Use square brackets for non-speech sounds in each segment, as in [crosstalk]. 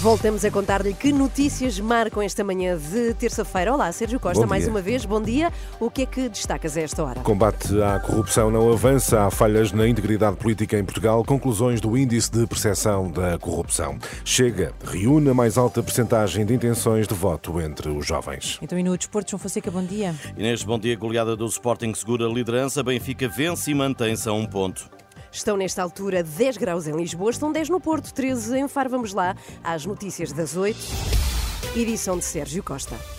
Voltamos a contar-lhe que notícias marcam esta manhã de terça-feira. Olá, Sérgio Costa, mais uma vez, bom dia. O que é que destacas a esta hora? Combate à corrupção não avança, há falhas na integridade política em Portugal, conclusões do índice de percepção da corrupção. Chega, reúne a mais alta percentagem de intenções de voto entre os jovens. Então, e no Desporto, João Fonseca, bom dia. Inês, bom dia. Goleada do Sporting segura a liderança. Benfica vence e mantém-se a um ponto. Estão nesta altura 10 graus em Lisboa, estão 10 no Porto, 13 em Faro. Vamos lá às notícias das 8. Edição de Sérgio Costa.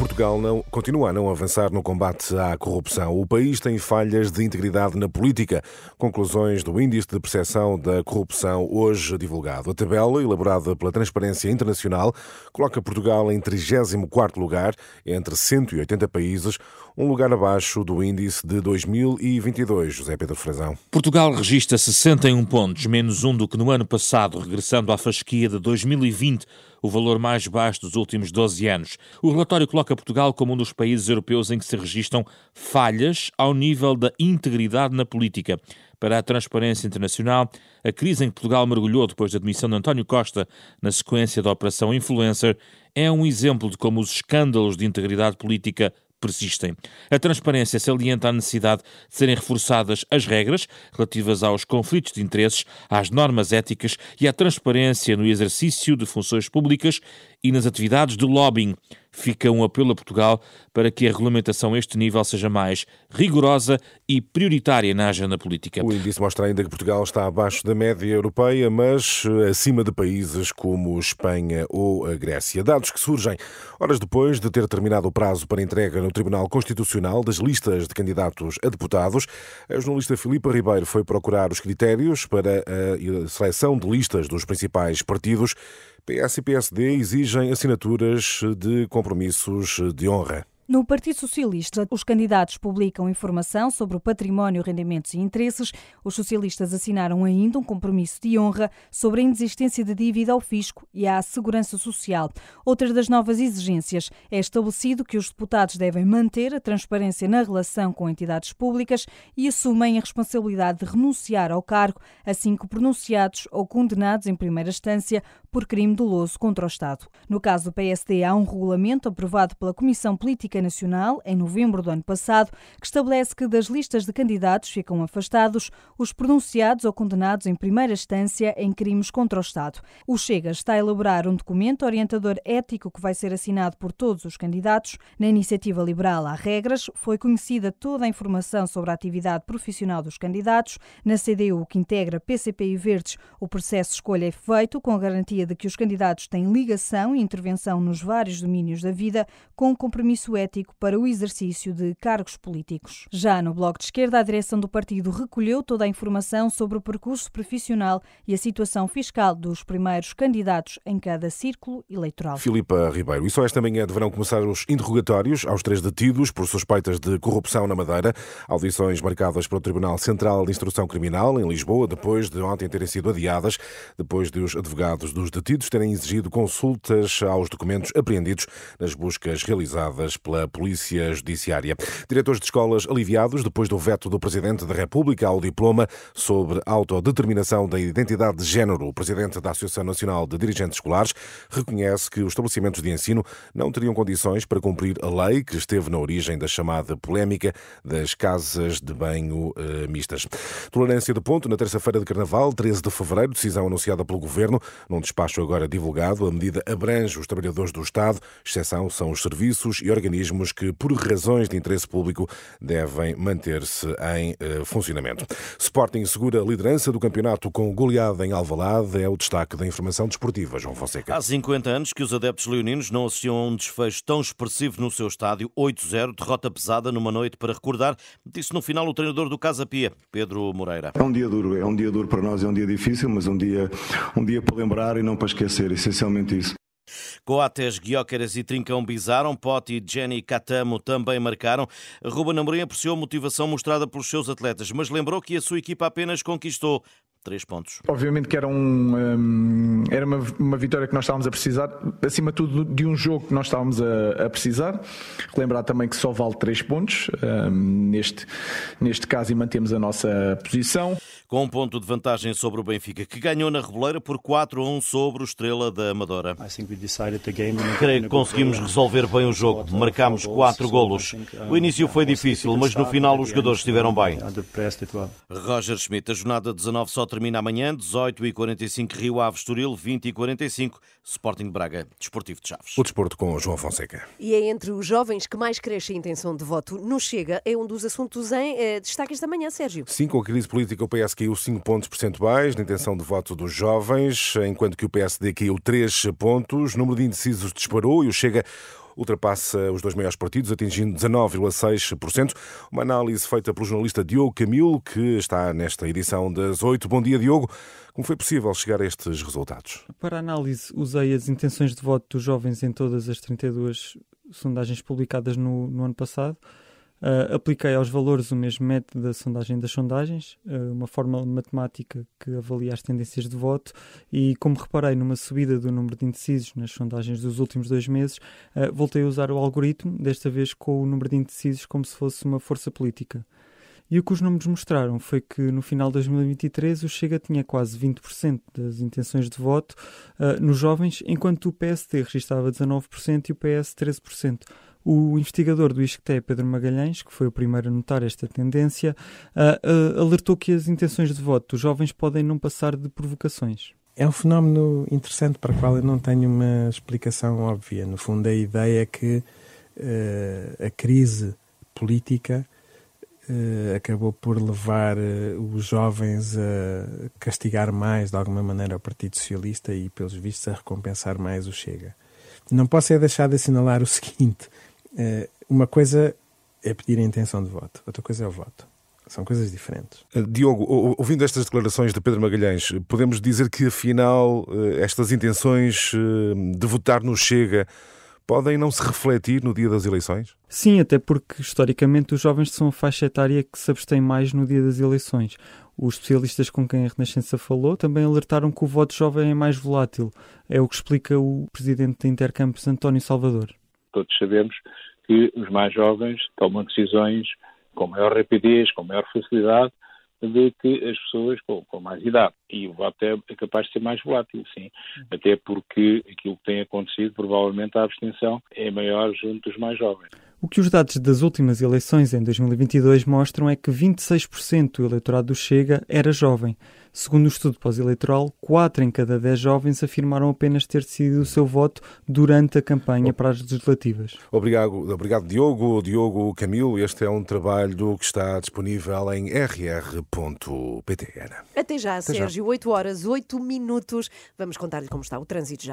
Portugal não, continua a não avançar no combate à corrupção. O país tem falhas de integridade na política. Conclusões do Índice de Percepção da Corrupção, hoje divulgado. A tabela, elaborada pela Transparência Internacional, coloca Portugal em 34º lugar, entre 180 países, um lugar abaixo do índice de 2022. José Pedro Frazão. Portugal registra 61 pontos, menos um do que no ano passado, regressando à fasquia de 2020, o valor mais baixo dos últimos 12 anos. O relatório coloca Portugal como um dos países europeus em que se registram falhas ao nível da integridade na política. Para a Transparência Internacional, a crise em que Portugal mergulhou depois da admissão de António Costa na sequência da Operação Influencer é um exemplo de como os escândalos de integridade política persistem. A transparência salienta a necessidade de serem reforçadas as regras relativas aos conflitos de interesses, às normas éticas e à transparência no exercício de funções públicas e nas atividades de lobbying. Fica um apelo a Portugal para que a regulamentação a este nível seja mais rigorosa e prioritária na agenda política. O índice mostra ainda que Portugal está abaixo da média europeia, mas acima de países como Espanha ou a Grécia. Dados que surgem horas depois de ter terminado o prazo para entrega no Tribunal Constitucional das listas de candidatos a deputados. A jornalista Filipa Ribeiro foi procurar os critérios para a seleção de listas dos principais partidos. PS e PSD exigem assinaturas de compromissos de honra. No Partido Socialista, os candidatos publicam informação sobre o património, rendimentos e interesses. Os socialistas assinaram ainda um compromisso de honra sobre a inexistência de dívida ao fisco e à segurança social. Outra das novas exigências é estabelecido que os deputados devem manter a transparência na relação com entidades públicas e assumem a responsabilidade de renunciar ao cargo assim que pronunciados ou condenados em primeira instância por crime doloso contra o Estado. No caso do PSD, há um regulamento aprovado pela Comissão Política Nacional em novembro do ano passado que estabelece que das listas de candidatos ficam afastados os pronunciados ou condenados em primeira instância em crimes contra o Estado. O Chega está a elaborar um documento orientador ético que vai ser assinado por todos os candidatos. Na iniciativa liberal há regras, foi conhecida toda a informação sobre a atividade profissional dos candidatos. Na CDU, que integra PCP e Verdes, o processo de escolha é feito com a garantia de que os candidatos têm ligação e intervenção nos vários domínios da vida, com um compromisso ético para o exercício de cargos políticos. Já no Bloco de Esquerda, a direção do partido recolheu toda a informação sobre o percurso profissional e a situação fiscal dos primeiros candidatos em cada círculo eleitoral. Filipa Ribeiro. E só esta manhã deverão começar os interrogatórios aos três detidos por suspeitas de corrupção na Madeira. Audições marcadas pelo Tribunal Central de Instrução Criminal, em Lisboa, depois de ontem terem sido adiadas, depois de os advogados dos detidos terem exigido consultas aos documentos apreendidos nas buscas realizadas pela Polícia Judiciária. Diretores de escolas aliviados depois do veto do Presidente da República ao diploma sobre autodeterminação da identidade de género. O Presidente da Associação Nacional de Dirigentes Escolares reconhece que os estabelecimentos de ensino não teriam condições para cumprir a lei que esteve na origem da chamada polémica das casas de banho eh, mistas. Tolerância de ponto na terça-feira de Carnaval, 13 de fevereiro, decisão anunciada pelo Governo, num despacho agora divulgado. A medida abrange os trabalhadores do Estado, exceção são os serviços e organismos que, por razões de interesse público, devem manter-se em eh, funcionamento. Sporting segura a liderança do campeonato com goleada em Alvalade, é o destaque da informação desportiva, João Fonseca. Há 50 anos que os adeptos leoninos não assistiam a um desfecho tão expressivo no seu estádio, 8-0, derrota pesada numa noite para recordar, disse no final o treinador do Casa Pia, Pedro Moreira. É um dia duro, é um dia duro para nós, é um dia difícil, mas um dia, um dia para lembrar e não para esquecer, essencialmente isso. Coates, Guióqueras e Trincão bizaram, Pote e Jenny Catamo também marcaram. Ruben Amorim apreciou a motivação mostrada pelos seus atletas, mas lembrou que a sua equipa apenas conquistou três pontos. Obviamente que era, um, um, era uma, uma, vitória que nós estávamos a precisar, acima de tudo de um jogo que nós estávamos a, a precisar. Lembrar também que só vale três pontos um, neste, neste caso e mantemos a nossa posição. Com um ponto de vantagem sobre o Benfica, que ganhou na Reboleira por 4 a 1 sobre o Estrela da Amadora. Creio que conseguimos resolver bem o jogo. Marcámos quatro golos. O início foi difícil, mas no final os jogadores estiveram bem. Roger Schmidt, a jornada 19 só termina amanhã, 18 e 45 Rio Ave Estoril, 20 e 45 Sporting Braga, Desportivo de Chaves. O desporto com João Fonseca. E é entre os jovens que mais cresce a intenção de voto no Chega, é um dos assuntos em eh, destaque esta manhã, Sérgio. Sim, com a crise política o PS caiu 5 pontos percentuais na intenção de voto dos jovens, enquanto que o PSD caiu 3 pontos, o número de indecisos disparou e o Chega ultrapassa os dois maiores partidos, atingindo 19,6%. Uma análise feita pelo jornalista Diogo Camilo, que está nesta edição das 8. Bom dia, Diogo. Como foi possível chegar a estes resultados? Para análise, usei as intenções de voto dos jovens em todas as 32 sondagens publicadas no, no ano passado. Uh, apliquei aos valores o mesmo método da sondagem das sondagens, uh, uma fórmula matemática que avalia as tendências de voto, e como reparei numa subida do número de indecisos nas sondagens dos últimos dois meses, uh, voltei a usar o algoritmo, desta vez com o número de indecisos como se fosse uma força política. E o que os números mostraram foi que no final de 2023 o Chega tinha quase 20% das intenções de voto nos jovens, enquanto o PSD registrava 19% e o PS 13%. O investigador do ISCTE, Pedro Magalhães, que foi o primeiro a notar esta tendência, uh, uh, alertou que as intenções de voto dos jovens podem não passar de provocações. É um fenómeno interessante para o qual eu não tenho uma explicação óbvia. No fundo, a ideia é que uh, a crise política acabou por levar os jovens a castigar mais, de alguma maneira, o Partido Socialista e, pelos vistos, a recompensar mais o Chega. Não posso é deixar de assinalar o [laughs] seguinte: uma coisa é pedir a intenção de voto, outra coisa é o voto. São coisas diferentes. Eh, Diogo, ouvindo estas declarações de Pedro Magalhães, podemos dizer que afinal eh, estas intenções de votar no Chega podem não se refletir no dia das eleições? Sim, até porque historicamente os jovens são a faixa etária que se abstém mais no dia das eleições. Os especialistas com quem a Renascença falou também alertaram que o voto jovem é mais volátil. É o que explica o presidente da Intercampus, António Salvador. Todos sabemos que os mais jovens tomam decisões com maior rapidez, com maior facilidade do que as pessoas com, com, mais idade. E o voto é, é, capaz de ser mais volátil, sim. Até porque aquilo que tem acontecido, provavelmente a abstenção é maior junto dos mais jovens. O que os dados das últimas eleições em 2022 mostram é que 26% do eleitorado do Chega era jovem. Segundo o estudo pós-eleitoral, 4 em cada 10 jovens afirmaram apenas ter decidido o seu voto durante a campanha para as legislativas. Obrigado, obrigado Diogo. Diogo Camilo, este é um trabalho que está disponível em rr.pt. Até já, Até Sérgio. Já. 8 horas, 8 minutos. Vamos contar-lhe como está o trânsito já.